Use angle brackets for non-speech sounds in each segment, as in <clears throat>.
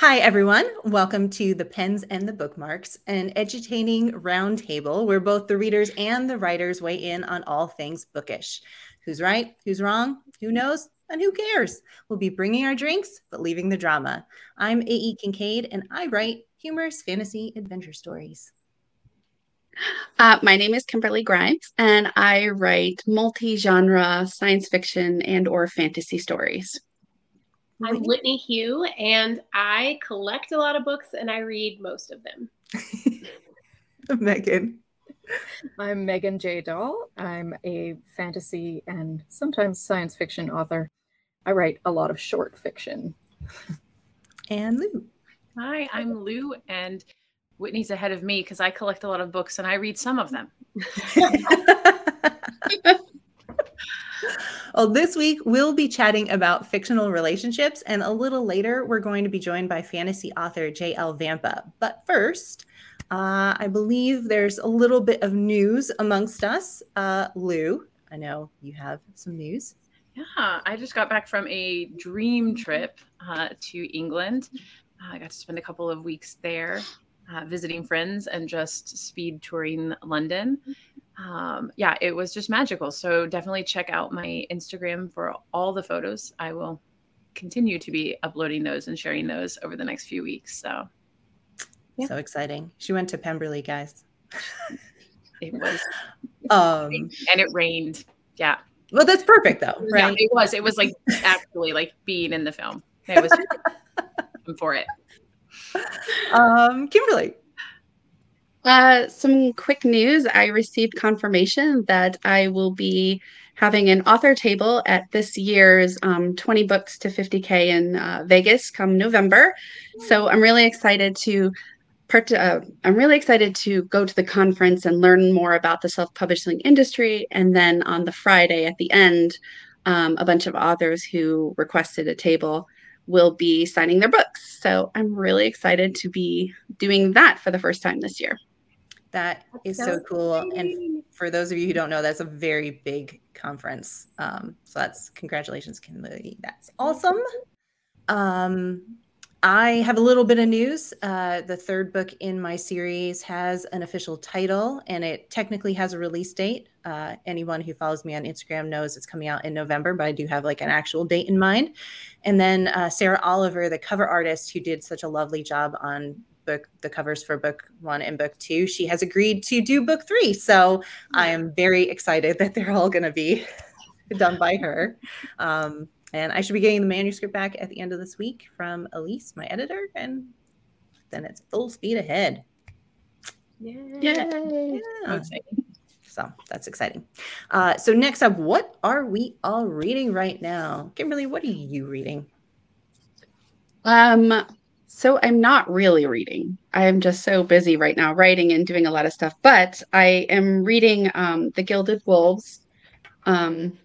Hi, everyone. Welcome to the Pens and the Bookmarks, an edutainment roundtable where both the readers and the writers weigh in on all things bookish. Who's right? Who's wrong? Who knows? And who cares? We'll be bringing our drinks, but leaving the drama. I'm A.E. Kincaid, and I write humorous fantasy adventure stories. Uh, my name is Kimberly Grimes, and I write multi-genre science fiction and or fantasy stories. I'm Whitney Hugh, and I collect a lot of books and I read most of them. <laughs> Megan. I'm Megan J. Dahl. I'm a fantasy and sometimes science fiction author. I write a lot of short fiction. And Lou. Hi, I'm Lou, and Whitney's ahead of me because I collect a lot of books and I read some of them. <laughs> <laughs> Well, this week we'll be chatting about fictional relationships, and a little later we're going to be joined by fantasy author J.L. Vampa. But first, uh, I believe there's a little bit of news amongst us. Uh, Lou, I know you have some news. Yeah, I just got back from a dream trip uh, to England. I got to spend a couple of weeks there. Uh, visiting friends and just speed touring London um, yeah, it was just magical. So definitely check out my Instagram for all the photos. I will continue to be uploading those and sharing those over the next few weeks. So, yeah. so exciting. She went to Pemberley, guys. it was, <laughs> um, and it rained. Yeah. Well, that's perfect though, right? Yeah, it was. It was like actually like being in the film. It was <laughs> for it. Um, Kimberly, uh, some quick news. I received confirmation that I will be having an author table at this year's um, 20 books to 50K in uh, Vegas come November. So I'm really excited to. Part, uh, I'm really excited to go to the conference and learn more about the self-publishing industry. And then on the Friday at the end, um, a bunch of authors who requested a table will be signing their books. So I'm really excited to be doing that for the first time this year. That that's is so, so cool. And for those of you who don't know, that's a very big conference. Um, so that's congratulations, Kimberly. That's awesome. Um, I have a little bit of news. Uh, the third book in my series has an official title and it technically has a release date. Uh, anyone who follows me on Instagram knows it's coming out in November, but I do have like an actual date in mind. And then uh, Sarah Oliver, the cover artist who did such a lovely job on book the covers for book one and book two she has agreed to do book three so i am very excited <laughs> that they're all going to be <laughs> done by her um, and i should be getting the manuscript back at the end of this week from elise my editor and then it's full speed ahead Yay. Yay. Yeah. So that's exciting. Uh, so next up, what are we all reading right now? Kimberly, what are you reading? Um, so I'm not really reading. I am just so busy right now writing and doing a lot of stuff. But I am reading um, The Gilded Wolves. Um,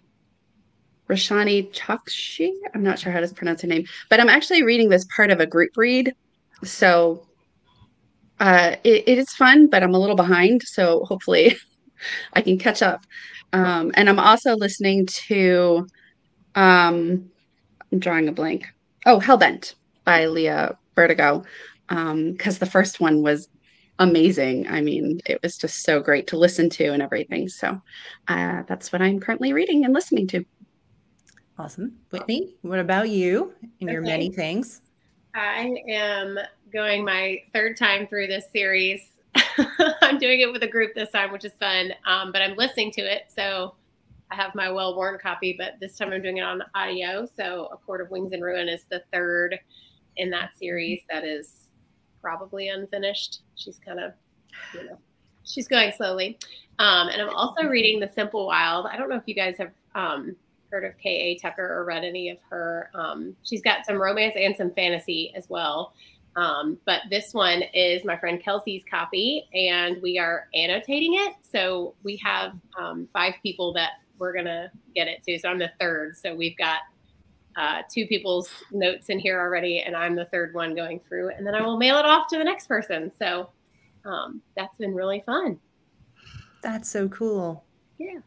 Roshani Chokshi. I'm not sure how to pronounce her name, but I'm actually reading this part of a group read. So uh, it, it is fun, but I'm a little behind. So hopefully <laughs> I can catch up. Um, and I'm also listening to, um, I'm drawing a blank. Oh, Hellbent by Leigh Bardugo because um, the first one was amazing. I mean, it was just so great to listen to and everything. So uh, that's what I'm currently reading and listening to. Awesome. Whitney, what about you and your many things? I am going my third time through this series. <laughs> I'm doing it with a group this time, which is fun, um, but I'm listening to it. So I have my well worn copy, but this time I'm doing it on audio. So A Court of Wings and Ruin is the third in that series that is probably unfinished. She's kind of, you know, she's going slowly. Um, and I'm also reading The Simple Wild. I don't know if you guys have um, heard of K.A. Tucker or read any of her. Um, she's got some romance and some fantasy as well. Um, but this one is my friend Kelsey's copy, and we are annotating it. So we have um, five people that we're going to get it to. So I'm the third. So we've got uh, two people's notes in here already, and I'm the third one going through, and then I will mail it off to the next person. So um, that's been really fun. That's so cool. Yeah.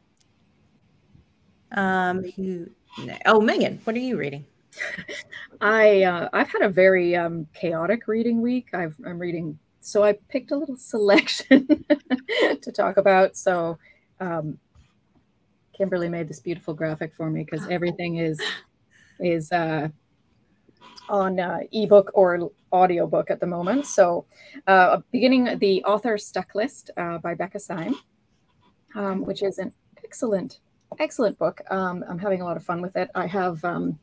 Um. You, oh, Megan, what are you reading? <laughs> I uh, I've had a very um, chaotic reading week. I've, I'm reading, so I picked a little <laughs> selection <laughs> to talk about. So um, Kimberly made this beautiful graphic for me because <gasps> everything is is uh, on uh, ebook or audiobook at the moment. So, uh, beginning the author stuck list uh, by Becca Syme, um, which is an excellent, excellent book. Um, I'm having a lot of fun with it. I have um,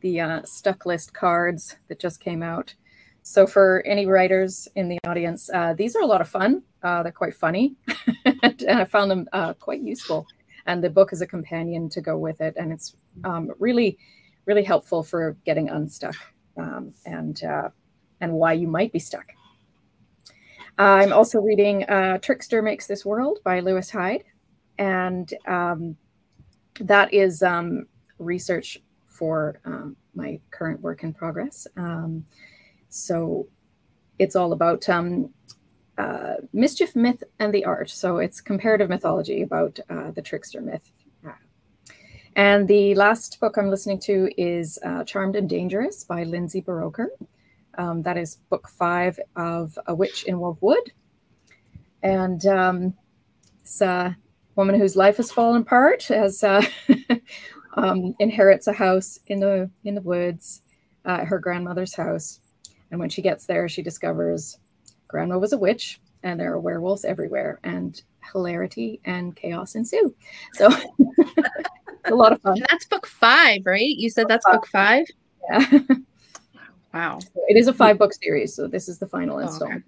the uh, stuck list cards that just came out. So, for any writers in the audience, uh, these are a lot of fun. Uh, they're quite funny, <laughs> and I found them uh, quite useful. And the book is a companion to go with it, and it's um, really, really helpful for getting unstuck um, and uh, and why you might be stuck. I'm also reading uh, "Trickster Makes This World" by Lewis Hyde, and um, that is um, research for um, my current work in progress. Um, so it's all about um, uh, mischief, myth, and the art. So it's comparative mythology about uh, the trickster myth and the last book I'm listening to is uh, Charmed and Dangerous by Lindsay Buroker. Um, that is book five of A Witch in Wolf Wood. And um, it's a woman whose life has fallen apart as uh, <laughs> um, inherits a house in the in the woods, uh, her grandmother's house. And when she gets there, she discovers grandma was a witch and there are werewolves everywhere, and hilarity and chaos ensue. So <laughs> a lot of fun. And that's book five, right? You said that's book five? Yeah. <laughs> wow. It is a five book series, so this is the final installment.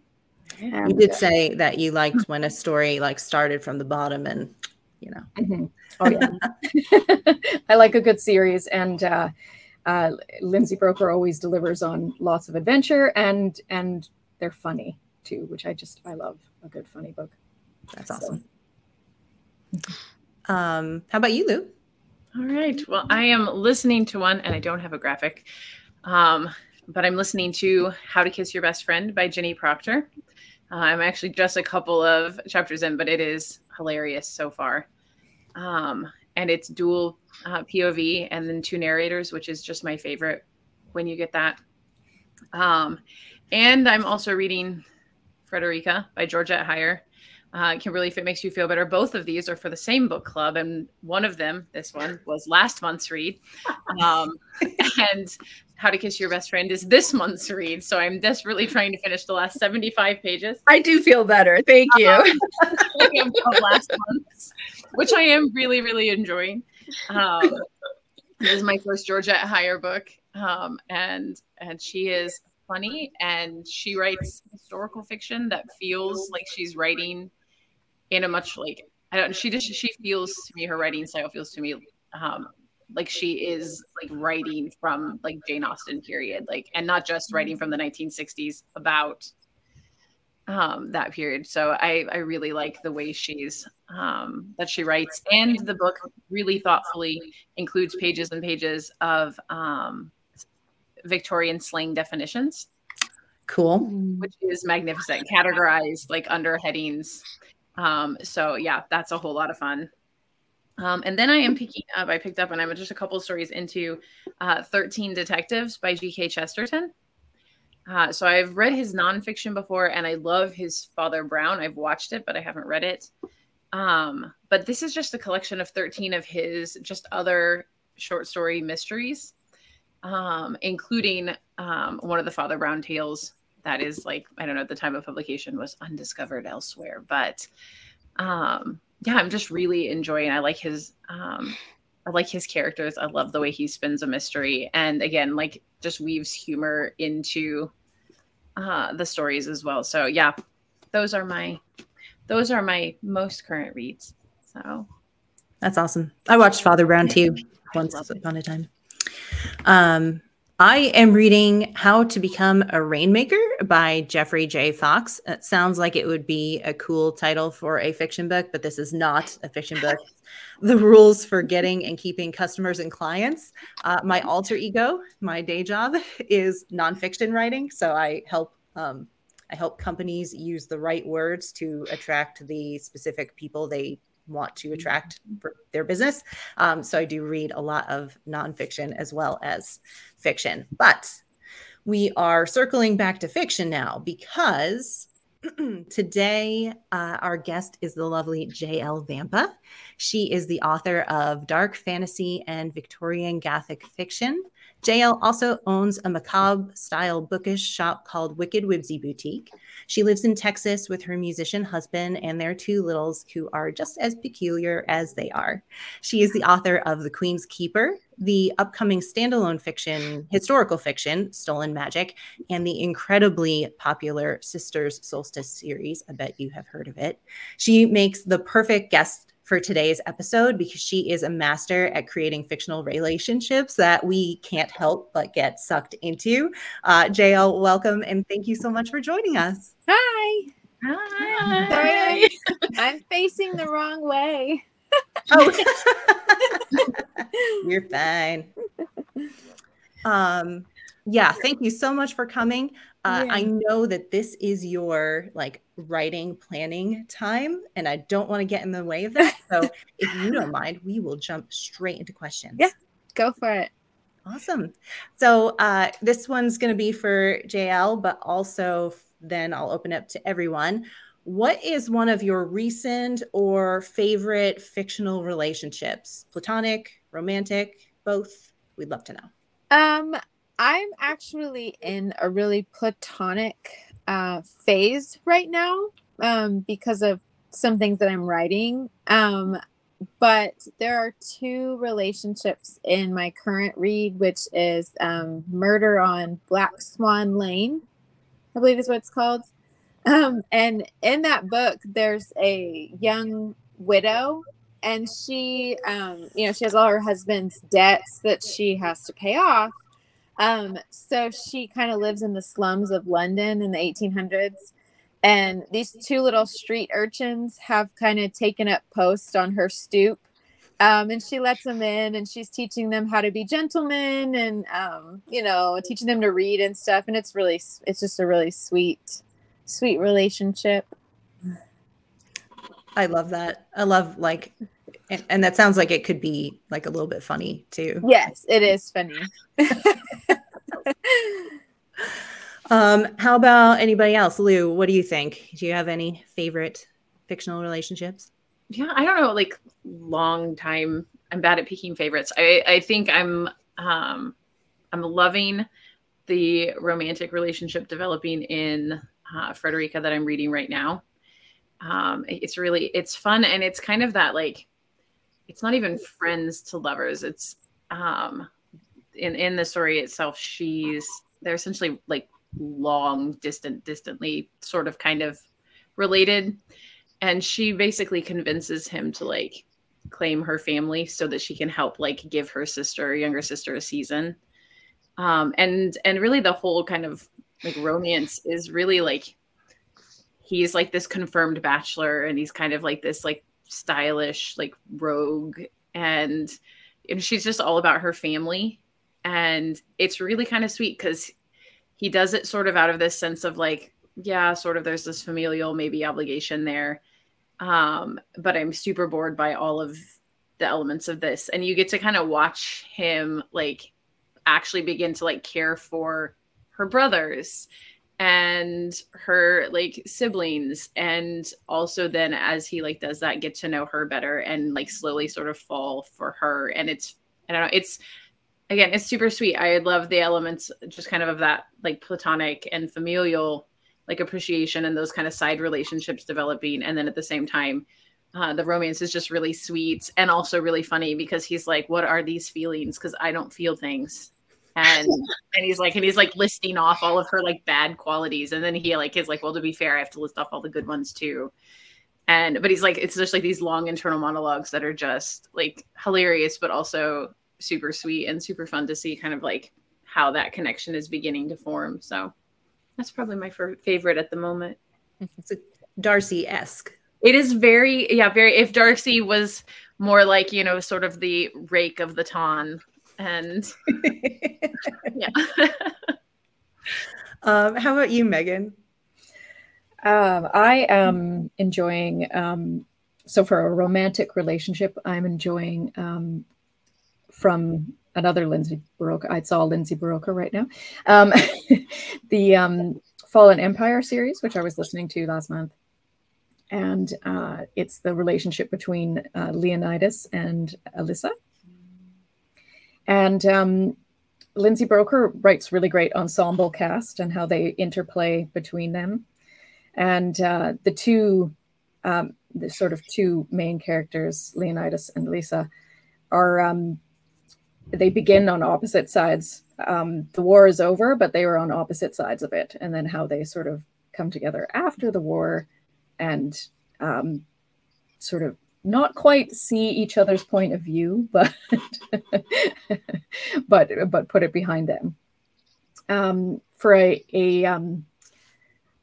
Oh, okay. you did uh, say that you liked when a story like started from the bottom and you know. Mm-hmm. Oh yeah. <laughs> I like a good series and uh uh, Lindsay Buroker always delivers on lots of adventure and and they're funny too, which I just I love a good funny book. That's awesome. So. Um, how about you, Lou? All right. Well, I am listening to one, and I don't have a graphic, um, but I'm listening to How to Kiss Your Best Friend by Jenny Proctor. Uh, I'm actually just a couple of chapters in, but it is hilarious so far. Um, and it's dual uh, POV and then two narrators, which is just my favorite when you get that. Um, and I'm also reading Frederica by Georgette Heyer uh, Kimberly, if it makes you feel better, both of these are for the same book club, and one of them, this one, was last month's read, <laughs> um, and How to Kiss Your Best Friend is this month's read. So I'm desperately trying to finish the last 75 pages. I do feel better, thank you. last month's, which I am really, really enjoying. Um, this is my first Georgette Heyer book, um, and and she is funny and she writes historical fiction that feels like she's writing in a much like I don't she just she feels to me her writing style feels to me um like she is like writing from like Jane Austen period like and not just writing from the 1960s about um that period. So I I really like the way she's um that she writes. And the book really thoughtfully includes pages and pages of um Victorian slang definitions. Cool. Which is magnificent categorized like under headings um, so yeah, that's a whole lot of fun. Um, and then I am picking up, I picked up and I'm just a couple stories into uh, 13 Detectives by G.K. Chesterton. Uh, so I've read his nonfiction before and I love his Father Brown. I've watched it, but I haven't read it. Um, but this is just a collection of 13 of his just other short story mysteries, um, including um, one of the Father Brown tales that is like I don't know at the time of publication was undiscovered elsewhere. But um, yeah, I'm just really enjoying. I like his um, I like his characters. I love the way he spins a mystery, and again, like just weaves humor into uh, the stories as well. So yeah, those are my those are my most current reads. So that's awesome. I watched Father Brown too once upon a time. Um, I am reading How to Become a Rainmaker by Jeffrey J. Fox. It sounds like it would be a cool title for a fiction book, but this is not a fiction book. the rules for getting and keeping customers and clients. Uh, my alter ego, my day job, is nonfiction writing. So I help um, I help companies use the right words to attract the specific people they want to attract for their business. Um, so I do read a lot of nonfiction as well as fiction. But we are circling back to fiction now because <clears throat> today uh, our guest is the lovely J.L. Vampa. She is the author of dark fantasy and Victorian Gothic fiction. JL also owns a macabre style bookish shop called Wicked Whimsy Boutique. She lives in Texas with her musician husband and their two littles, who are just as peculiar as they are. She is the author of The Queen's Keeper, the upcoming standalone fiction, historical fiction, Stolen Magic, and the incredibly popular Sisters Solstice series. I bet you have heard of it. She makes the perfect guest for today's episode because she is a master at creating fictional relationships that we can't help but get sucked into. Uh, JL, welcome and thank you so much for joining us. Hi. Hi. Sorry, I'm <laughs> facing the wrong way. oh, <laughs> you're fine. Um, yeah, thank you so much for coming. Uh, yeah. I know that this is your like writing planning time, and I don't want to get in the way of that. So, <laughs> if you don't mind, we will jump straight into questions. Yeah, go for it. Awesome. So, uh, this one's going to be for JL, but also then I'll open up to everyone. What is one of your recent or favorite fictional relationships? Platonic, romantic, both? We'd love to know. Um, I'm actually in a really platonic uh, phase right now um, because of some things that I'm writing. Um, but there are two relationships in my current read, which is um, Murder on Black Swan Lane, I believe is what it's called. Um, and in that book, there's a young widow, and she, um, you know, she has all her husband's debts that she has to pay off um, so she kind of lives in the slums of London in the 1800s. And these two little street urchins have kind of taken up post on her stoop. Um, and she lets them in and she's teaching them how to be gentlemen and, um, you know, teaching them to read and stuff. And it's really, it's just a really sweet, sweet relationship. I love that. I love like and, and, that sounds like it could be like a little bit funny too. Yes, it is funny. <laughs> um, how about anybody else? Lou, what do you think? Do you have any favorite fictional relationships? Yeah, I don't know, like long time. I'm bad at picking favorites. I, I think I'm um I'm loving the romantic relationship developing in uh, Frederica that I'm reading right now. Um, it's really it's fun and it's kind of that like it's not even friends to lovers. It's um in in the story itself, she's they're essentially like long, distant, distantly sort of kind of related. And she basically convinces him to like claim her family so that she can help like give her sister, younger sister, a season. Um, and and really the whole kind of like romance is really like he's like this confirmed bachelor and he's kind of like this like stylish like rogue and and she's just all about her family. And it's really kind of sweet because he does it sort of out of this sense of like yeah sort of there's this familial maybe obligation there. Um but i'm super bored by all of the elements of this. And you get to kind of watch him like actually begin to like care for her brothers and her like siblings and also then as he like does that get to know her better and like slowly sort of fall for her and it's i don't know it's again it's super sweet. I love the elements just kind of of that like platonic and familial like appreciation and those kind of side relationships developing and then at the same time uh, the romance is just really sweet and also really funny because he's like what are these feelings? Because i don't feel things and and he's like and he's like listing off all of her like bad qualities. And then he like is like well to be fair i have to list off all the good ones too. And but he's like it's just like these long internal monologues that are just like hilarious but also super sweet and super fun to see kind of like how that connection is beginning to form. So that's probably my f- favorite at the moment. <laughs> It's a darcy-esque. It is very yeah very if darcy was more like you know sort of the rake of the ton and <laughs> yeah. <laughs> um, how about you, Megan? Um, I am enjoying um, so for a romantic relationship, I'm enjoying um, from another Lindsay Buroker. I saw Lindsay Buroker right now. Um, <laughs> the um, Fallen Empire series, which I was listening to last month, and uh, it's the relationship between uh, Leonidas and Alyssa. And um, Lindsay Buroker writes really great ensemble cast and how they interplay between them. And uh, the two, um, the sort of two main characters, Leonidas and Lisa, are um, they begin on opposite sides. Um, the war is over, but they were on opposite sides of it. And then how they sort of come together after the war and um, sort of not quite see each other's point of view, <laughs> but but but put it behind them. Um, for a a um,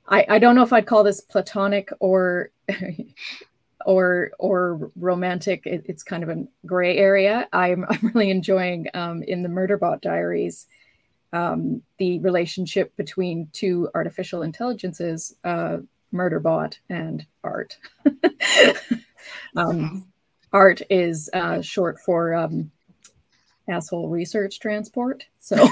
I, I don't know if I'd call this platonic or <laughs> or or romantic. It, it's kind of a gray area. I'm <laughs> I'm really enjoying um, in the Murderbot Diaries um, the relationship between two artificial intelligences, uh, Murderbot and Art. Um, art is uh, short for um, asshole research transport. So, <laughs>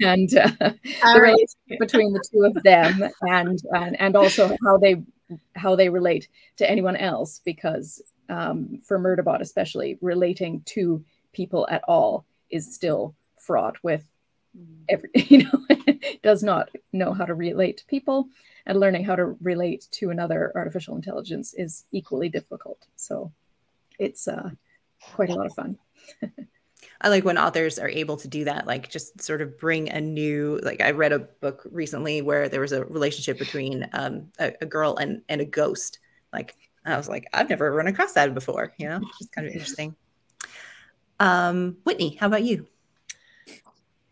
and uh, the relationship between the two of them, and, and and also how they how they relate to anyone else, because um, for Murderbot especially, relating to people at all is still fraught with every <laughs> you know <laughs> does not know how to relate to people and learning how to relate to another artificial intelligence is equally difficult. So it's uh, quite a lot of fun. <laughs> I like when authors are able to do that, like just sort of bring a new. Like I read a book recently where there was a relationship between um, a, a, girl and and a ghost. Like I was like, I've never run across that before. You know, it's kind of interesting. Um, Whitney, how about you?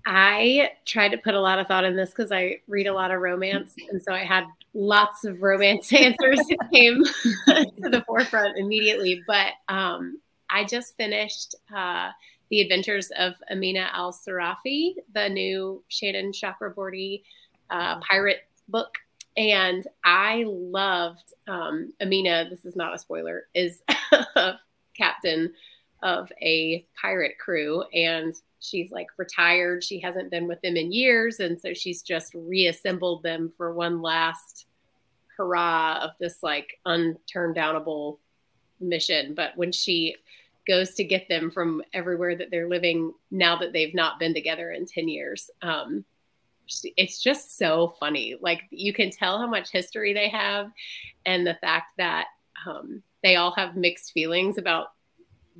I tried to put a lot of thought in this because I read a lot of romance. And so I had lots of romance <laughs> answers that came <laughs> to the forefront immediately. But um, I just finished uh, The Adventures of Amina al-Sirafi, the new Shannon Chakraborty uh, pirate book. And I loved um, Amina, this is not a spoiler, is <laughs> captain of a pirate crew. And she's like retired. She hasn't been with them in years. And so she's just reassembled them for one last hurrah of this like unturned downable mission. But when she goes to get them from everywhere that they're living now that they've not been together in 10 years, um, it's just so funny. Like you can tell how much history they have and the fact that um, they all have mixed feelings about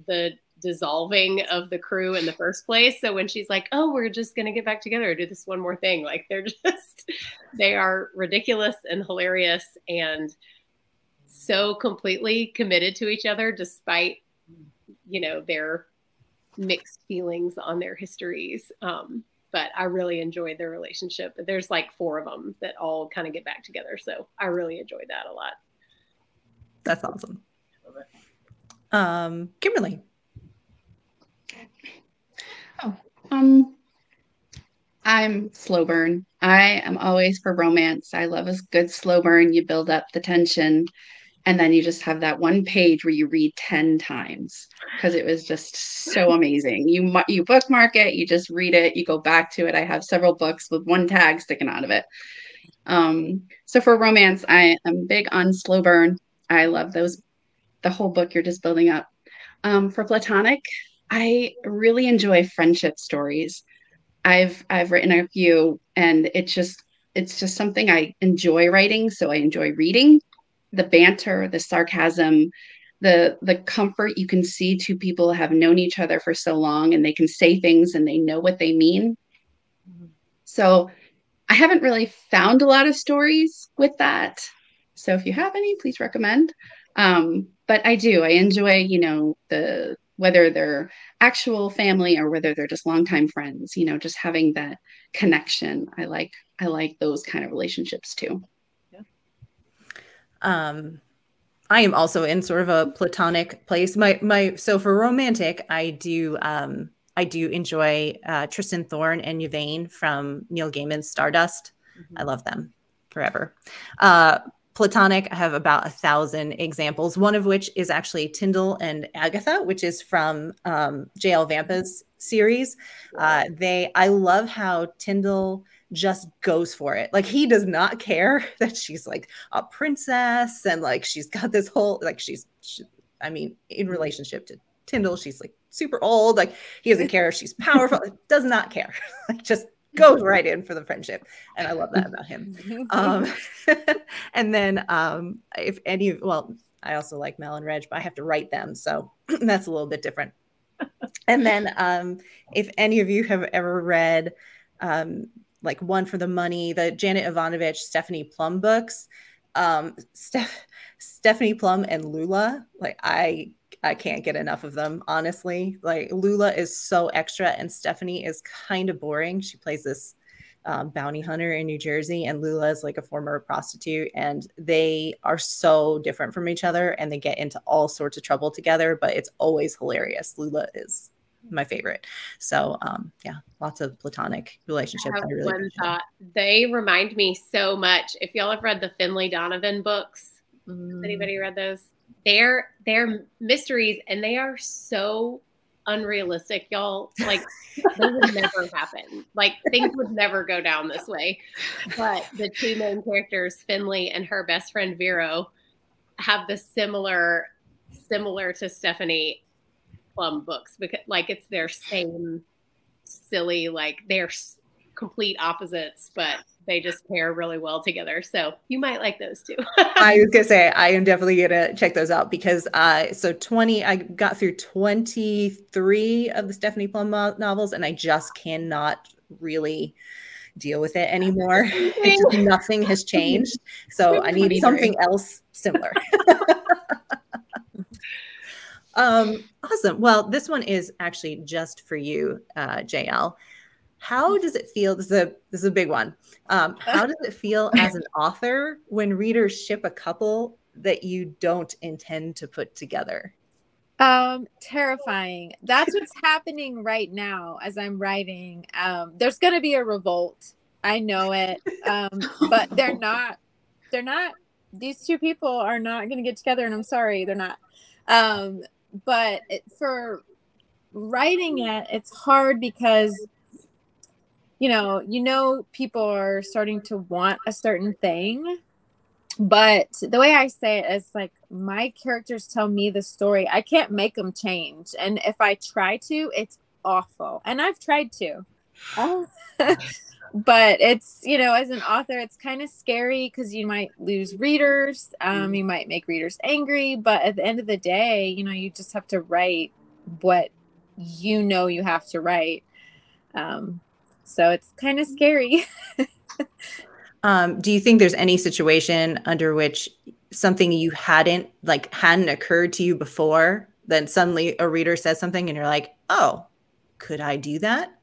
the dissolving of the crew in the first place. So when she's like, "Oh, we're just going to get back together do this one more thing," like they're <laughs> just they are ridiculous and hilarious and so completely committed to each other despite you know their mixed feelings on their histories. Um, but I really enjoyed their relationship. There's like four of them that all kind of get back together, so I really enjoyed that a lot. That's awesome. Um, Kimberly, Oh, um, I'm slow burn. I am always for romance. I love a good slow burn. You build up the tension, and then you just have that one page where you read 10 times because it was just so amazing. You you bookmark it, you just read it, you go back to it. I have several books with one tag sticking out of it. Um, so for romance, I am big on slow burn. I love those the whole book you're just building up. Um, for platonic, I really enjoy friendship stories. I've I've written a few and it's just it's just something I enjoy writing, so I enjoy reading. The banter, the sarcasm, the the comfort you can see two people have known each other for so long and they can say things and they know what they mean. So I haven't really found a lot of stories with that. So if you have any, please recommend. Um, but I do. I enjoy, you know, the whether they're actual family or whether they're just longtime friends you know just having that connection. I like i like those kind of relationships too. Yeah. Um i am also in sort of a platonic place. My my so for romantic i do um i do enjoy uh tristran thorn and yvaine from neil gaiman's stardust. Mm-hmm. i love them forever. Uh platonic i have about a thousand examples one of which is actually tyndall and agatha which is from um, jl vampa's series. Uh, they i love how tyndall just goes for it. Like he does not care <laughs> that she's like a princess and like she's got this whole like she's she, i mean in relationship to tyndall she's like super old. Like he doesn't care if she's powerful. Does not care. <laughs> Like just <laughs> goes right in for the friendship and i love that about him. <laughs> Um, <laughs> and then um, if any well i also like mel and reg but i have to write them so <clears throat> that's a little bit different. And then um, if any of you have ever read um, like one for the money the janet Evanovich, stephanie plum books um, Steph- stephanie plum and lula like i I can't get enough of them, honestly. Like Lula is so extra, and Stephanie is kind of boring. She plays this um, bounty hunter in New Jersey, and Lula is like a former prostitute, and they are so different from each other, and they get into all sorts of trouble together. But it's always hilarious. Lula is my favorite. So um, yeah, lots of platonic relationships. I I really one thought. They remind me so much. If y'all have read the Finlay Donovan books, has Mm. anybody read those? They're they're mysteries and they are so unrealistic, y'all. Like they would <laughs> never happen. Like things would never go down this way. But the two main characters, Finlay and her best friend Vero, have the similar similar to Stephanie Plum books because like it's their same silly like they're complete opposites, but they just pair really well together. So you might like those too. I was gonna <laughs> say I am definitely gonna check those out because uh so 20 I got through 23 of the Stephanie Plum novels and I just cannot really deal with it anymore. Just nothing has <laughs> changed. So I need something else similar. <laughs> um awesome. Well, this one is actually just for you, uh JL. How does it feel? This is a this is a big one. Um, how does it feel as an <laughs> author when readers ship a couple that you don't intend to put together? Um, terrifying. That's what's happening right now as I'm writing. Um, there's gonna be a revolt. I know it. Um, but they're <laughs> not. They're not. These two people are not gonna get together, and I'm sorry, they're not. Um, but it, for writing it, it's hard because you know, you know, people are starting to want a certain thing, but the way I say it is like my characters tell me the story. I can't make them change. And if I try to, it's awful. And I've tried to. Oh. <laughs> but it's, you know, as an author, it's kind of scary because you might lose readers. Um, you might make readers angry. But at the end of the day, you know, you just have to write what you know you have to write. Um, so it's kind of scary. <laughs> Um, do you think there's any situation under which something you hadn't like hadn't occurred to you before, then suddenly a reader says something and you're like, oh, could I do that?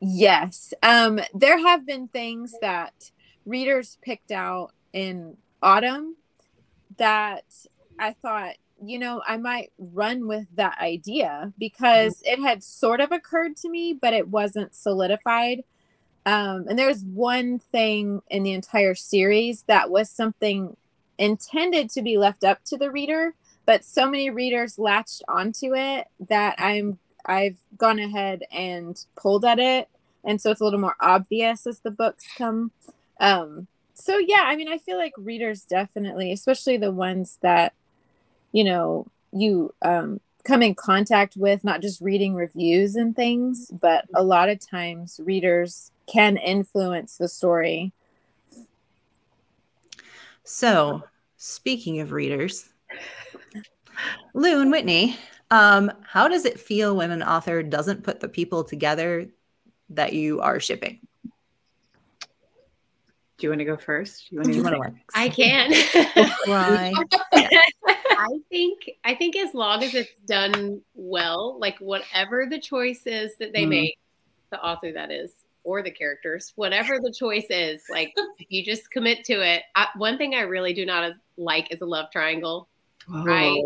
Yes. Um, there have been things that readers picked out in autumn that I thought, you know, I might run with that idea because it had sort of occurred to me, but it wasn't solidified. Um, and there's one thing in the entire series that was something intended to be left up to the reader, but so many readers latched onto it that I'm I've gone ahead and pulled at it, and so it's a little more obvious as the books come. Um, so yeah, I mean, I feel like readers definitely, especially the ones that you know you um, come in contact with, not just reading reviews and things, but a lot of times readers can influence the story. So, speaking of readers, Lou and Whitney, um, how does it feel when an author doesn't put the people together that you are shipping? Do you want to go first? Do you want want to? to I can. <laughs> <laughs> I think I think as long as it's done well, like whatever the choice is that they Mhm. make, the author that is, or the characters, whatever the choice is, like if you just commit to it. I, one thing I really do not like is a love triangle. I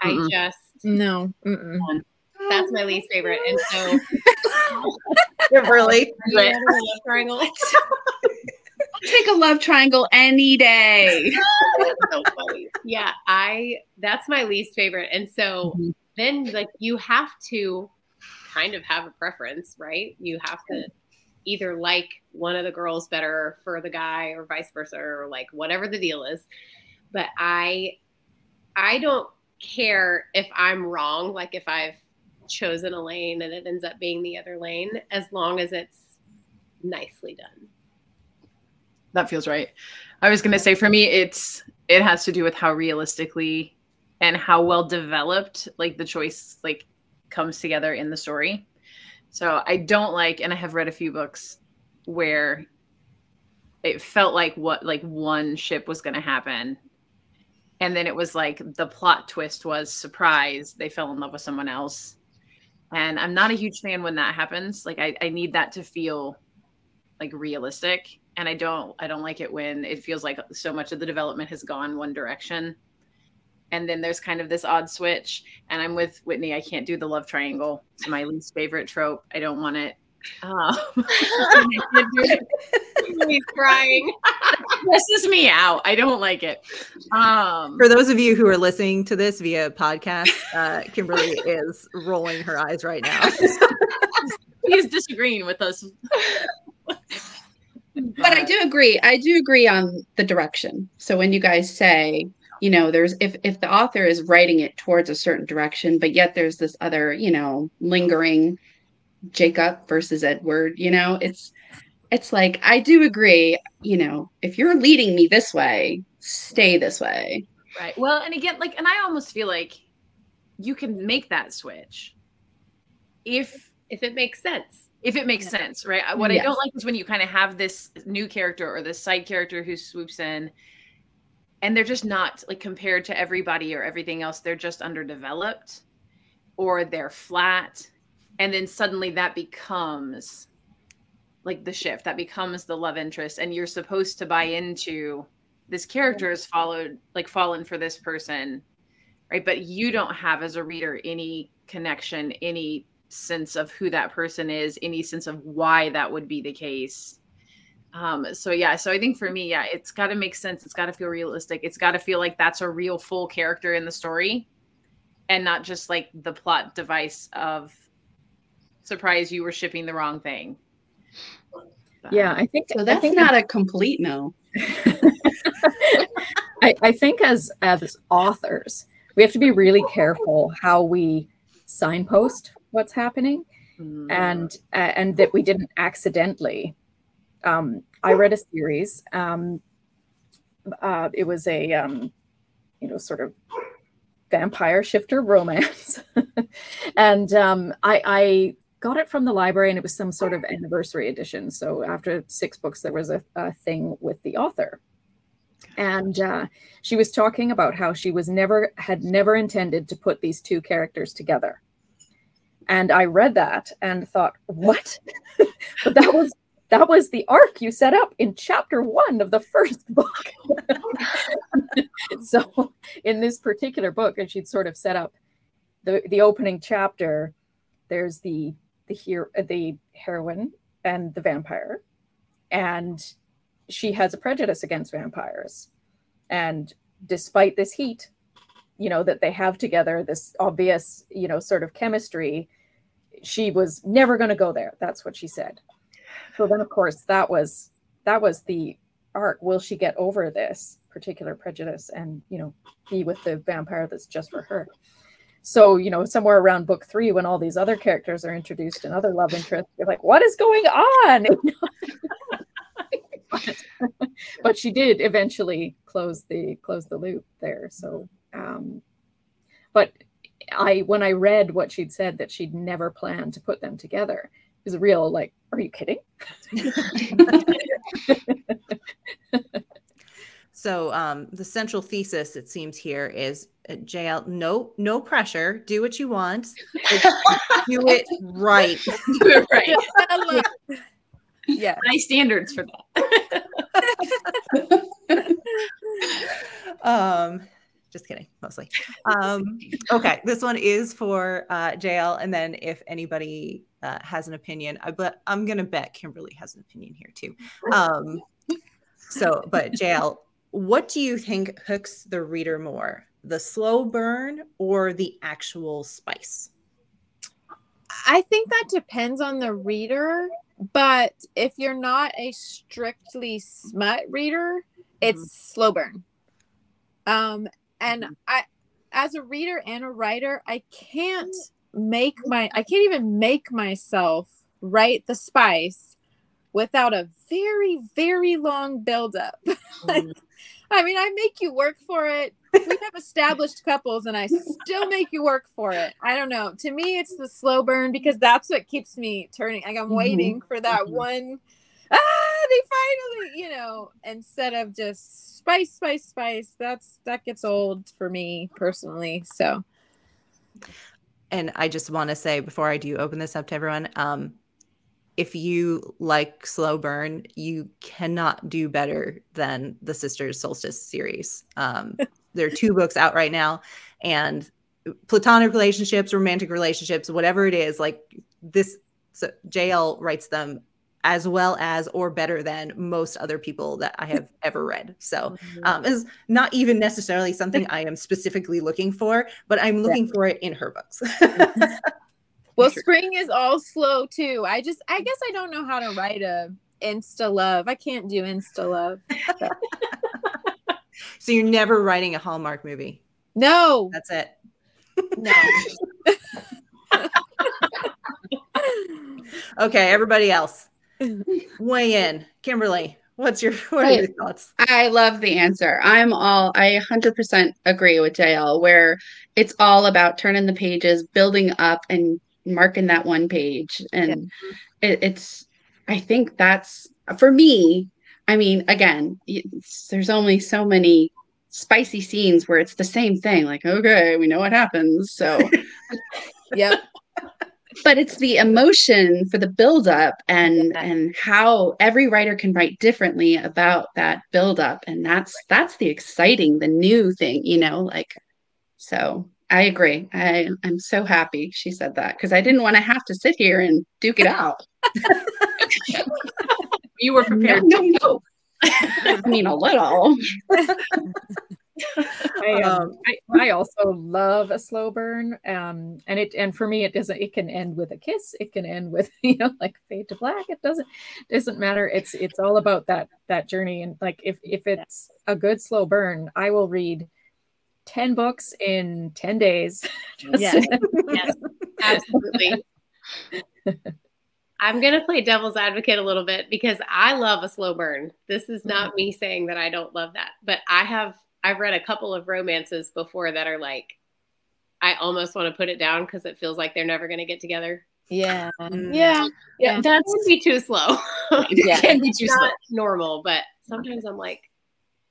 I Mm-mm. just No, mm-mm. that's my least favorite, and so <laughs> really? triangle. <laughs> take a love triangle any day. <laughs> so. Yeah, I that's my least favorite. And so mm-hmm. then like you have to kind of have a preference, right? You have to either like one of the girls better for the guy or vice versa or like whatever the deal is. But I I don't care if I'm wrong, like if I've chosen a lane and it ends up being the other lane, as long as it's nicely done. That feels right. I was going to say for me, it's it has to do with how realistically and how well developed like the choice like comes together in the story. So I don't like, and I have read a few books where it felt like what like one ship was going to happen and then it was like the plot twist was surprise they fell in love with someone else and i'm not a huge fan when that happens like i, I need that to feel like realistic and i don't i don't like it when it feels like so much of the development has gone one direction. And then there's kind of this odd switch and i'm with whitney i can't do the love triangle. It's my least favorite trope. I don't want it. Um, <laughs> he's crying. This is me out. I don't like it. Um, for those of you who are listening to this via podcast uh, kimberly is rolling her eyes right now. <laughs> He's disagreeing with us but I do agree. I do agree on the direction. So when you guys say, you know, there's if if the author is writing it towards a certain direction, but yet there's this other, you know, lingering Jacob versus Edward, you know, it's it's like I do agree, you know, if you're leading me this way, stay this way. Right. Well, and again, like and I almost feel like you can make that switch if if it makes sense if it makes sense, right? Uh, what yes. I don't like is when you kind of have this new character or this side character who swoops in and they're just not like compared to everybody or everything else, they're just underdeveloped or they're flat. And then suddenly that becomes like the shift, that becomes the love interest. And you're supposed to buy into this character is followed, like fallen for this person, right? But you don't have as a reader any connection, any sense of who that person is, any sense of why that would be the case. Um, so yeah, so I think for me, yeah, it's got to make sense. It's got to feel realistic. It's got to feel like that's a real full character in the story, and not just like the plot device of surprise you were shipping the wrong thing. But, yeah, I think so. That's think not a complete no. <laughs> I, I think as as authors, we have to be really careful how we signpost what's happening. Mm. and uh, and that we didn't accidentally um, i read a series um, uh, it was a um, you know sort of vampire shifter romance. <laughs> And um, I, I got it from the library and it was some sort of anniversary edition. So after six books there was a, a thing with the author. And uh, she was talking about how she was never had never intended to put these two characters together and I read that and thought, what? <laughs> but that was that was the arc you set up in chapter one of the first <laughs> book. so in this particular book, and she'd sort of set up the the opening chapter. There's the the hero, uh, the heroine, and the vampire, and she has a prejudice against vampires. And despite this heat, you know that they have together, this obvious, you know, sort of chemistry she was never going to go there. That's what she said. So then, of course, that was that was the arc. Will she get over this particular prejudice and you know be with the vampire that's just for her? So you know, somewhere around book three, when all these other characters are introduced and other love interests, you're like, what is going on? but, <laughs> but she did eventually close the close the loop there. So, um, but I when I read what she'd said that she'd never planned to put them together, it was real like, are you kidding? <laughs> so um, the central thesis it seems here is uh, JL no no pressure, do what you want, do it right. <laughs> do <laughs> it right. yeah. High standards for that. um just kidding, mostly. Um, okay, this one is for uh, JL, and then if anybody uh, has an opinion, I but I'm gonna bet Kimberly has an opinion here too. Um, So, but JL, what do you think hooks the reader more? The slow burn or the actual spice? I think that depends on the reader, but if you're not a strictly smut reader, it's mm-hmm. slow burn. Um, and mm-hmm. I, as a reader and a writer, I can't make my, I can't even make myself write the spice without a very, very long buildup. <laughs> Mm. I mean, I make you work for it. We have established couples, and I still make you work for it. I don't know. To me, it's the slow burn because that's what keeps me turning. Like I'm mm-hmm. waiting for that mm-hmm. one. <laughs> Ah, they finally, you know, instead of just spice, spice, spice. That's that gets old for me personally. So. And I just want to say before I do open this up to everyone, um, if you like slow burn, you cannot do better than the Sisters Solstice series. Um, <laughs> there are two books out right now, and platonic relationships, romantic relationships, whatever it is, like this, so JL writes them as well as or better than most other people that I have ever read. So mm-hmm. um, is not even necessarily something I am specifically looking for, but I'm looking yeah. for it in her books. <laughs> Well, spring is all slow too. I just, I guess I don't know how to write a insta love. I can't do insta love. So. <laughs> so you're never writing a Hallmark movie? No. That's it. No. <laughs> okay, everybody else, weigh in. Kimberly, what's your what are your thoughts? I love the answer. I'm all I 100% agree with JL where it's all about turning the pages, building up and marking that one page and yeah. it, it's i think that's for me i mean again there's only so many spicy scenes where it's the same thing like okay we know what happens so <laughs> yep but it's the emotion for the buildup and yeah. and how every writer can write differently about that buildup and that's that's the exciting the new thing you know like so I agree. I, I'm so happy she said that because I didn't want to have to sit here and duke it out. <laughs> you were prepared. No, no, no. I mean, a little. <laughs> <laughs> I, um, I, I, also love a slow burn. Um, and it and for me it doesn't it can end with a kiss, it can end with, <laughs> you know, like fade to black. It doesn't doesn't matter. It's it's all about that that journey. And like if if it's a good slow burn, I will read 10 books in 10 days. <laughs> yes. yes, absolutely. I'm going to play devil's advocate a little bit because I love a slow burn. This is not mm-hmm. me saying that I don't love that, but I have I've read a couple of romances before that are like I almost want to put it down because it feels like they're never going to get together. Yeah. Mm. Yeah. Yeah. That would be too slow. <laughs> it yeah. can be too slow. Normal, but sometimes I'm like,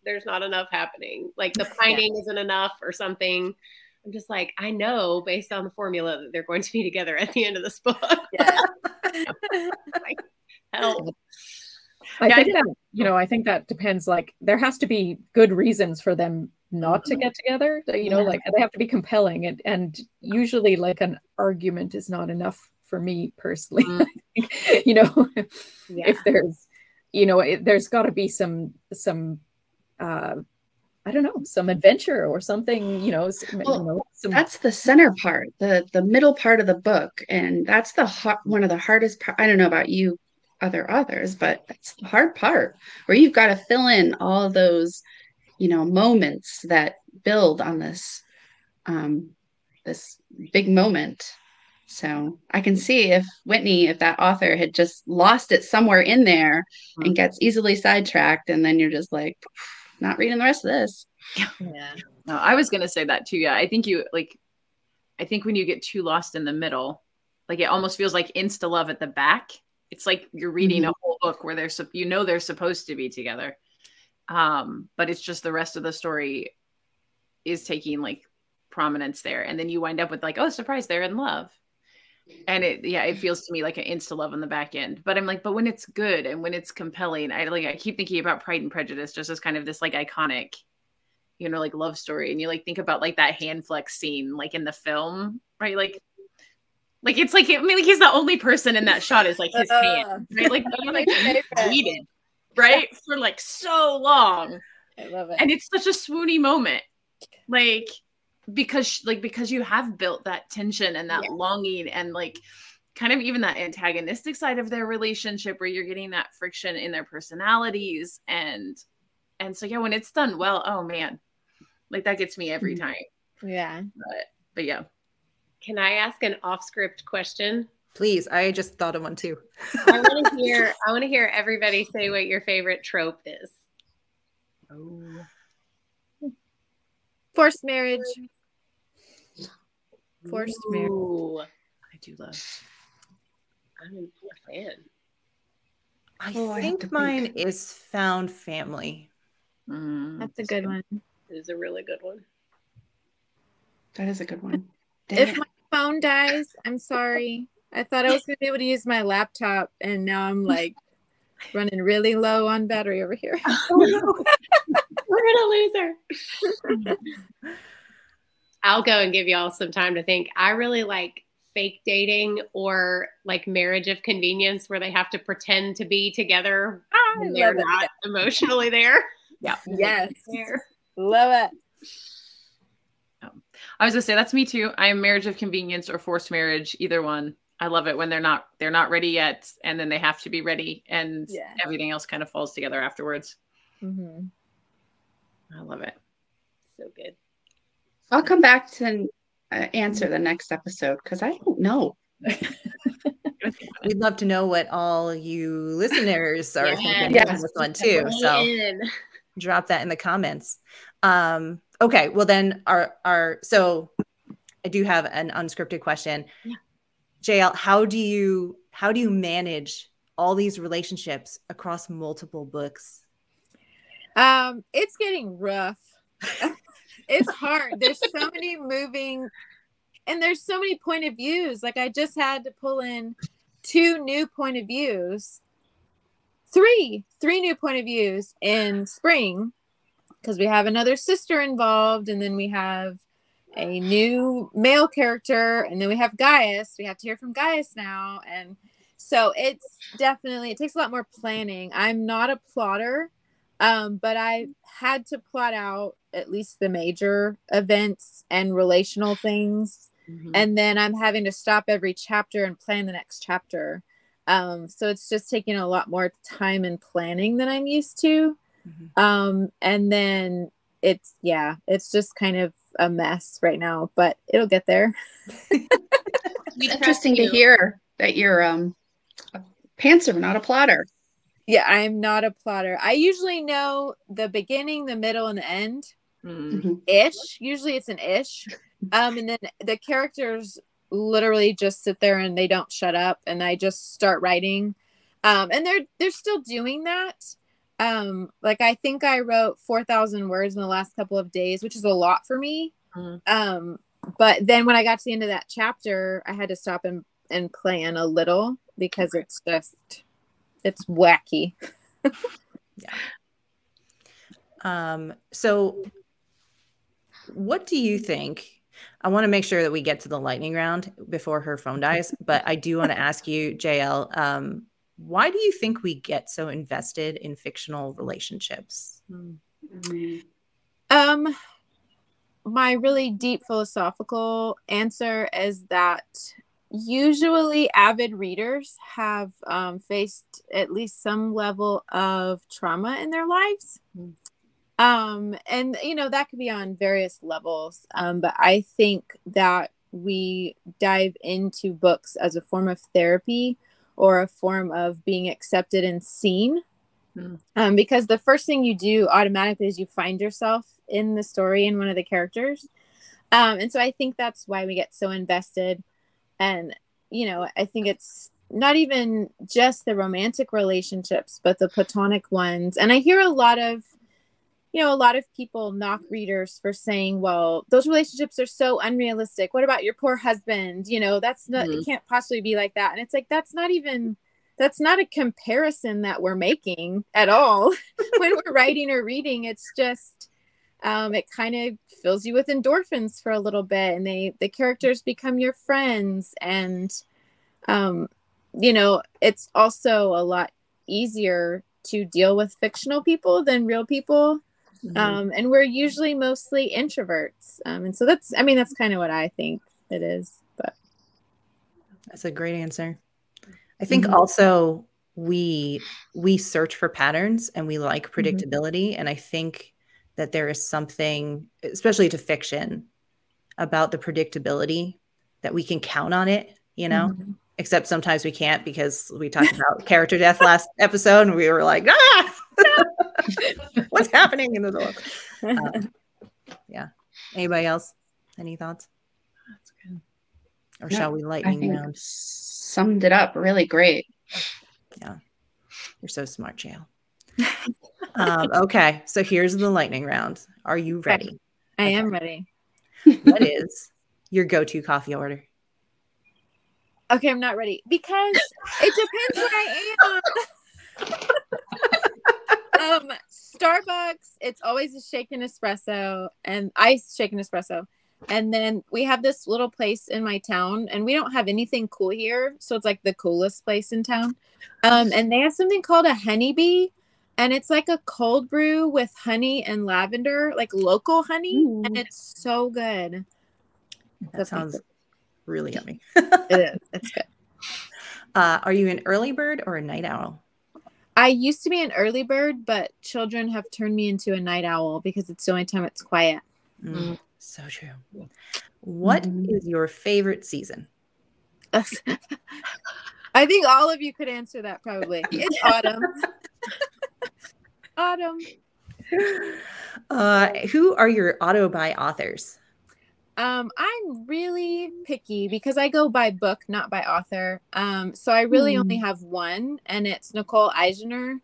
there's not enough happening. Like the pining yeah. isn't enough or something. I'm just like, I know based on the formula that they're going to be together at the end of this book. Yeah. <laughs> like, help. I yeah, think I that you know, I think that depends. Like, there has to be good reasons for them not to mm-hmm. get together. You know, yeah. like they have to be compelling, and and usually, like an argument is not enough for me personally. Mm. <laughs> you know, <laughs> yeah. if there's, you know, it, there's got to be some some uh, I don't know, some adventure or something, you know. Some, well, you know some... That's the center part, the the middle part of the book, and that's the hard, one of the hardest. Part. I don't know about you, other authors, but that's the hard part where you've got to fill in all those, you know, moments that build on this, um, this big moment. So I can see if Whitney, if that author had just lost it somewhere in there mm-hmm. and gets easily sidetracked, and then you're just like not reading the rest of this. Yeah. No, I was gonna say that too. Yeah. I think you like I think when you get too lost in the middle, like it almost feels like insta love at the back. It's like you're reading mm-hmm. a whole book where they're you know they're supposed to be together. Um, but it's just the rest of the story is taking like prominence there. And then you wind up with like, oh surprise, they're in love and it yeah it feels to me like an insta love on the back end but i'm like but when it's good and when it's compelling i like i keep thinking about pride and prejudice just as kind of this like iconic you know like love story and you like think about like that hand flex scene like in the film right like like it's like I mean like he's the only person in that shot is like his uh, hand right like, <laughs> like right? For like so long. I love it. And it's such a swoony moment. Like because like because you have built that tension and that Yeah. longing and like kind of even that antagonistic side of their relationship where you're getting that friction in their personalities and and so yeah when it's done well oh man like that gets me every Mhm. time yeah. but but yeah Can I ask an off script question? Please, I just thought of one too. I want to <laughs> hear. I want to hear everybody say what your favorite trope is. oh Forced marriage. Forced marriage. I do love I'm a fan. I Oh, I have think mine is found family. Mm, That's a good one. It is a really good one. That is a good one. Dang If my phone dies, I'm sorry. I thought I was going to be able to use my laptop, and now I'm like running really low on battery over here. <laughs> Oh, <laughs> We're gonna lose her. I'll go and give y'all some time to think. I really like fake dating or like marriage of convenience where they have to pretend to be together I when they're love it. not emotionally there. yeah Yes. There. Love it. I was gonna say that's me too i am marriage of convenience or forced marriage either one i love it when they're not they're not ready yet and then they have to be ready and Yeah. everything else kind of falls together afterwards hmm i love it So good. I'll come back to uh, answer the next episode because I don't know. <laughs> We'd love to know what all you listeners are Yeah. thinking Yes. of this one too. So in. Drop that in the comments. Um, okay, well then our our so I do have an unscripted question. Yeah. JL, how do you how do you manage all these relationships across multiple books? Um, it's getting rough. <laughs> it's hard. There's so many moving, and there's so many point of views. Like I just had to pull in two new point of views, three, three new point of views in spring, because we have another sister involved, and then we have a new male character, and then we have Gaius. We have to hear from Gaius now, and so it's definitely it takes a lot more planning. I'm not a plotter um, but I had to plot out at least the major events and relational things, Mhm. and then I'm having to stop every chapter and plan the next chapter. Um, so it's just taking a lot more time and planning than I'm used to. Mhm. Um, and then it's yeah, it's just kind of a mess right now, but it'll get there. <laughs> It's interesting to hear that you're um, a pantser, not a plotter. Yeah, I am not a plotter. I usually know the beginning, the middle, and the end. Mm. Mhm. ish. Usually it's an ish. Um, and then the characters literally just sit there and they don't shut up, and I just start writing. Um, and they're they're still doing that. Um, like I think I wrote four thousand words in the last couple of days, which is a lot for me. Mhm. Um, but then when I got to the end of that chapter, I had to stop and and plan a little because it's just it's wacky. <laughs> yeah. Um, so what do you think? I want to make sure that we get to the lightning round before her phone dies, <laughs> but I do want to ask you, JL, um, why do you think we get so invested in fictional relationships? Mm. Um, my really deep philosophical answer is that usually avid readers have um, faced at least some level of trauma in their lives. Mm. Um, and you know that could be on various levels. Um, but I think that we dive into books as a form of therapy or a form of being accepted and seen um, because the first thing you do automatically is you find yourself in the story in one of the characters um, and so i think that's why we get so invested and you know i think it's not even just the romantic relationships but the platonic ones and i hear a lot of you know a lot of people knock readers for saying well those relationships are so unrealistic what about your poor husband you know that's not it Mhm. can't possibly be like that and it's like that's not even that's not a comparison that we're making at all <laughs> when we're writing or reading it's just um, it kind of fills you with endorphins for a little bit and they the characters become your friends and um, you know it's also a lot easier to deal with fictional people than real people. Mm-hmm. Um, and we're usually mostly introverts. Um, and so that's, I mean, that's kind of what I think it is. But That's a great answer. I think Mhm. also we we search for patterns and we like Mm-hmm. predictability and I think that there is something especially to fiction about the predictability that we can count on it, you know? Mhm. Except sometimes we can't because we talked about character death last episode and we were like, ah, <laughs> what's happening in the world? Um, yeah. Anybody else? Any thoughts? That's good. Or No, shall we lightning round? summed it up really great. Yeah. You're so smart, JL. um, okay, so here's the lightning round. Are you ready? I am ready. What is your go-to coffee order? Okay, I'm not ready because it depends what I am. <laughs> um, Starbucks, it's always a shaken espresso and iced shaken espresso. And then we have this little place in my town, and we don't have anything cool here, so it's like the coolest place in town. Um, and they have something called a honeybee, and it's like a cold brew with honey and lavender, like local honey, and it's so good. That That's sounds really yummy. <laughs> It is. It's good. Uh, are you an early bird or a night owl? I used to be an early bird, but children have turned me into a night owl because it's the only time it's quiet. Mm, so true. What is Mhm. your favorite season? <laughs> I think all of you could answer that probably. It's autumn. <laughs> autumn. Uh, who are your auto buy authors? Um, I'm really picky because I go by book, not by author. Um, so I really Hmm. only have one, and it's Nicole Eisner.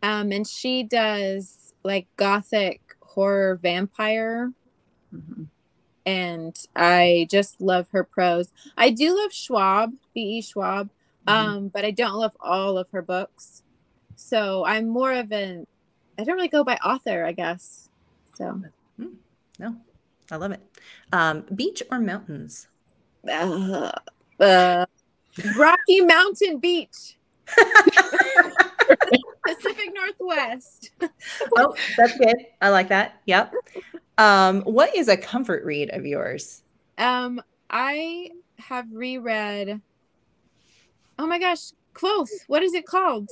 Um, and she does like gothic horror vampire Mhm. and I just love her prose. I do love Schwab, V.E. Schwab, Mhm. um, but I don't love all of her books. So I'm more of an, I don't really go by author, I guess. So No, I love it. Um, beach or mountains? uh, uh, Rocky Mountain Beach, <laughs> Pacific Northwest. oh, that's good. I like that. Yep. Um, what is a comfort read of yours? Um, I have reread. Oh my gosh, Kvothe. What is it called?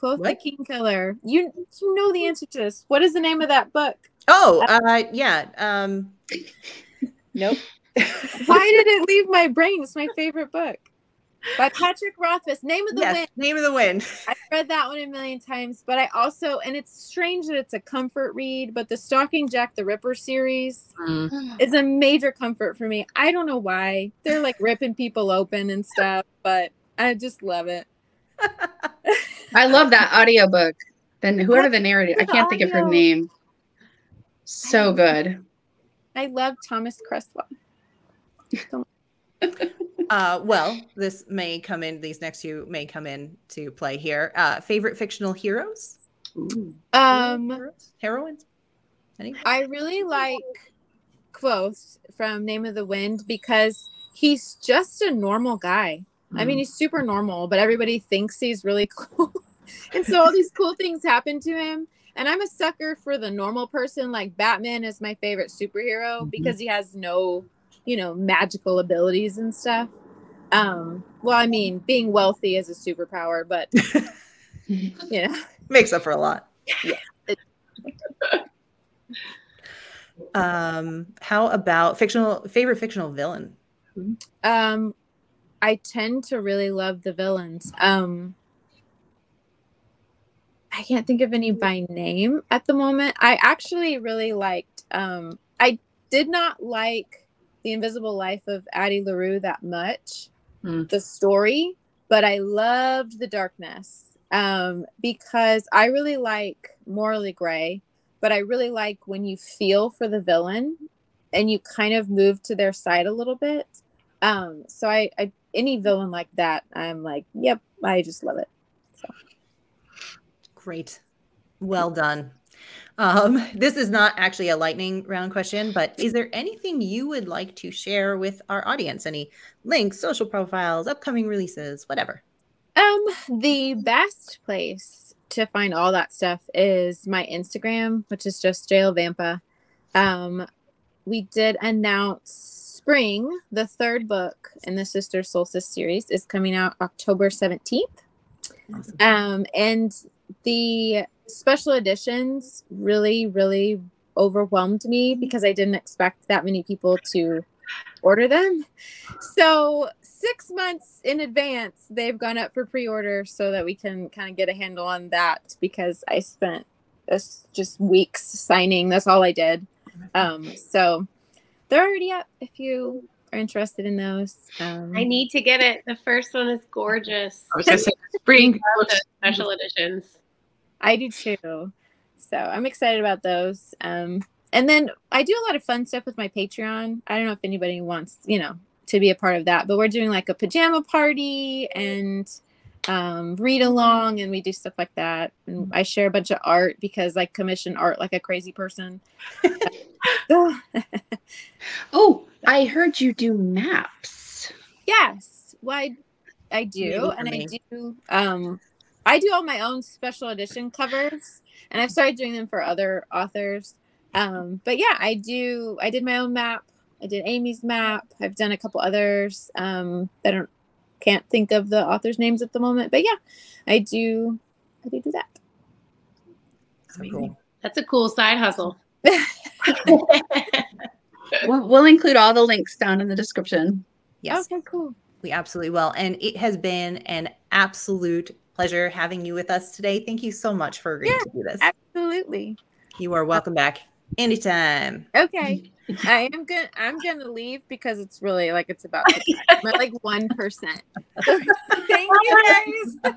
Kvothe the King Killer. You you know the answer to this. What is the name of that book? Oh, uh, yeah. Um, nope. <laughs> Why did it leave my brain? It's my favorite book. By Patrick Rothfuss. Name of the yes, Wind. name of the wind. <laughs> I've read that one a million times, but I also and it's strange that it's a comfort read, but the Stalking Jack the Ripper series Mm. is a major comfort for me. I don't know why. They're like ripping people open and stuff, but I just love it. <laughs> I love that audiobook. Then whoever the narrator, I can't think of her name. So good. I love Thomas Cresswell. <laughs> Uh, well, this may come in. These next few may come in to play here. Uh, favorite fictional heroes? Um, Heroes? heroines? Any? I really like Kvothe from Name of the Wind because he's just a normal guy. I mean, he's super normal, but everybody thinks he's really <laughs> cool. and so all these cool things happen to him. And I'm a sucker for the normal person. Like Batman is my favorite superhero Mhm. because he has no, you know, magical abilities and stuff. Um, well, I mean, being wealthy is a superpower, but <laughs> you know, Makes up for a lot. Yeah. <laughs> um, how about fictional favorite fictional villain? Um, I tend to really love the villains. Um, I can't think of any by name at the moment. I actually really liked. Um, I did not like the Invisible Life of Addie Larue that much, Hmm. the story, but I loved the Darkness um, because I really like Morally Gray, but I really like when you feel for the villain and you kind of move to their side a little bit. Um, so I, I any villain like that, I'm like, yep, I just love it. Great. Well done. Um, this is not actually a lightning round question, but is there anything you would like to share with our audience? Any links, social profiles, upcoming releases, whatever? Um, the best place to find all that stuff is my Instagram, which is just JL Vampa. Um, we did announce spring, the third book in the Sister Solstice series is coming out October 17th. Um, and the special editions really, really overwhelmed me because I didn't expect that many people to order them. So six months in advance, they've gone up for pre-order so that we can kind of get a handle on that because I spent this just weeks signing. That's all I did. Um, so they're already up if you are interested in those. Um, I need to get it. The first one is gorgeous. I was gonna say <laughs> spring special editions. I do too. So I'm excited about those. Um, and then I do a lot of fun stuff with my Patreon. I don't know if anybody wants, you know, to be a part of that, but we're doing like a pajama party and um, read along and we do stuff like that. And I share a bunch of art because I commission art like a crazy person. <laughs> oh, I heard you do maps. Yes. Well, I, I do. And I do um I do all my own special edition covers and I've started doing them for other authors. Um, but yeah, I do I did my own map. I did Amy's map. I've done a couple others. Um, I don't can't think of the authors' names at the moment, but yeah, I do I do do that. So cool. That's a cool side hustle. <laughs> <laughs> we'll, we'll include all the links down in the description. Yes. Okay, cool. We absolutely will. And it has been an absolute pleasure having you with us today. Thank you so much for agreeing yeah, to do this. Absolutely. You are welcome back anytime. Okay. I am gonna I'm gonna leave because it's really like it's about I'm at like one percent. <laughs> Thank you guys.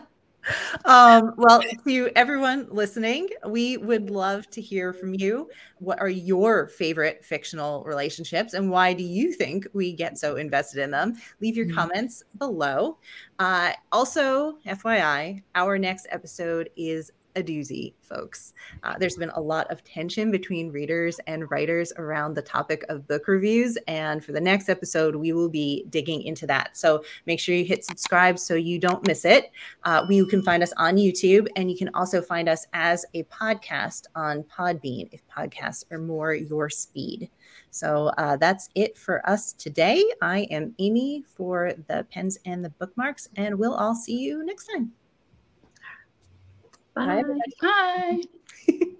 <laughs> um, well, to everyone listening, we would love to hear from you. What are your favorite fictional relationships, and why do you think we get so invested in them? Leave your mm-hmm. comments below. Uh, also, FYI, our next episode is a doozy, folks. Uh, there's been a lot of tension between readers and writers around the topic of book reviews. And for the next episode, we will be digging into that. So make sure you hit subscribe so you don't miss it. Uh, you can find us on YouTube, and you can also find us as a podcast on Podbean if podcasts are more your speed. So uh, that's it for us today. I am Amy for the pens and the bookmarks, and we'll all see you next time. Bye. Bye. <laughs>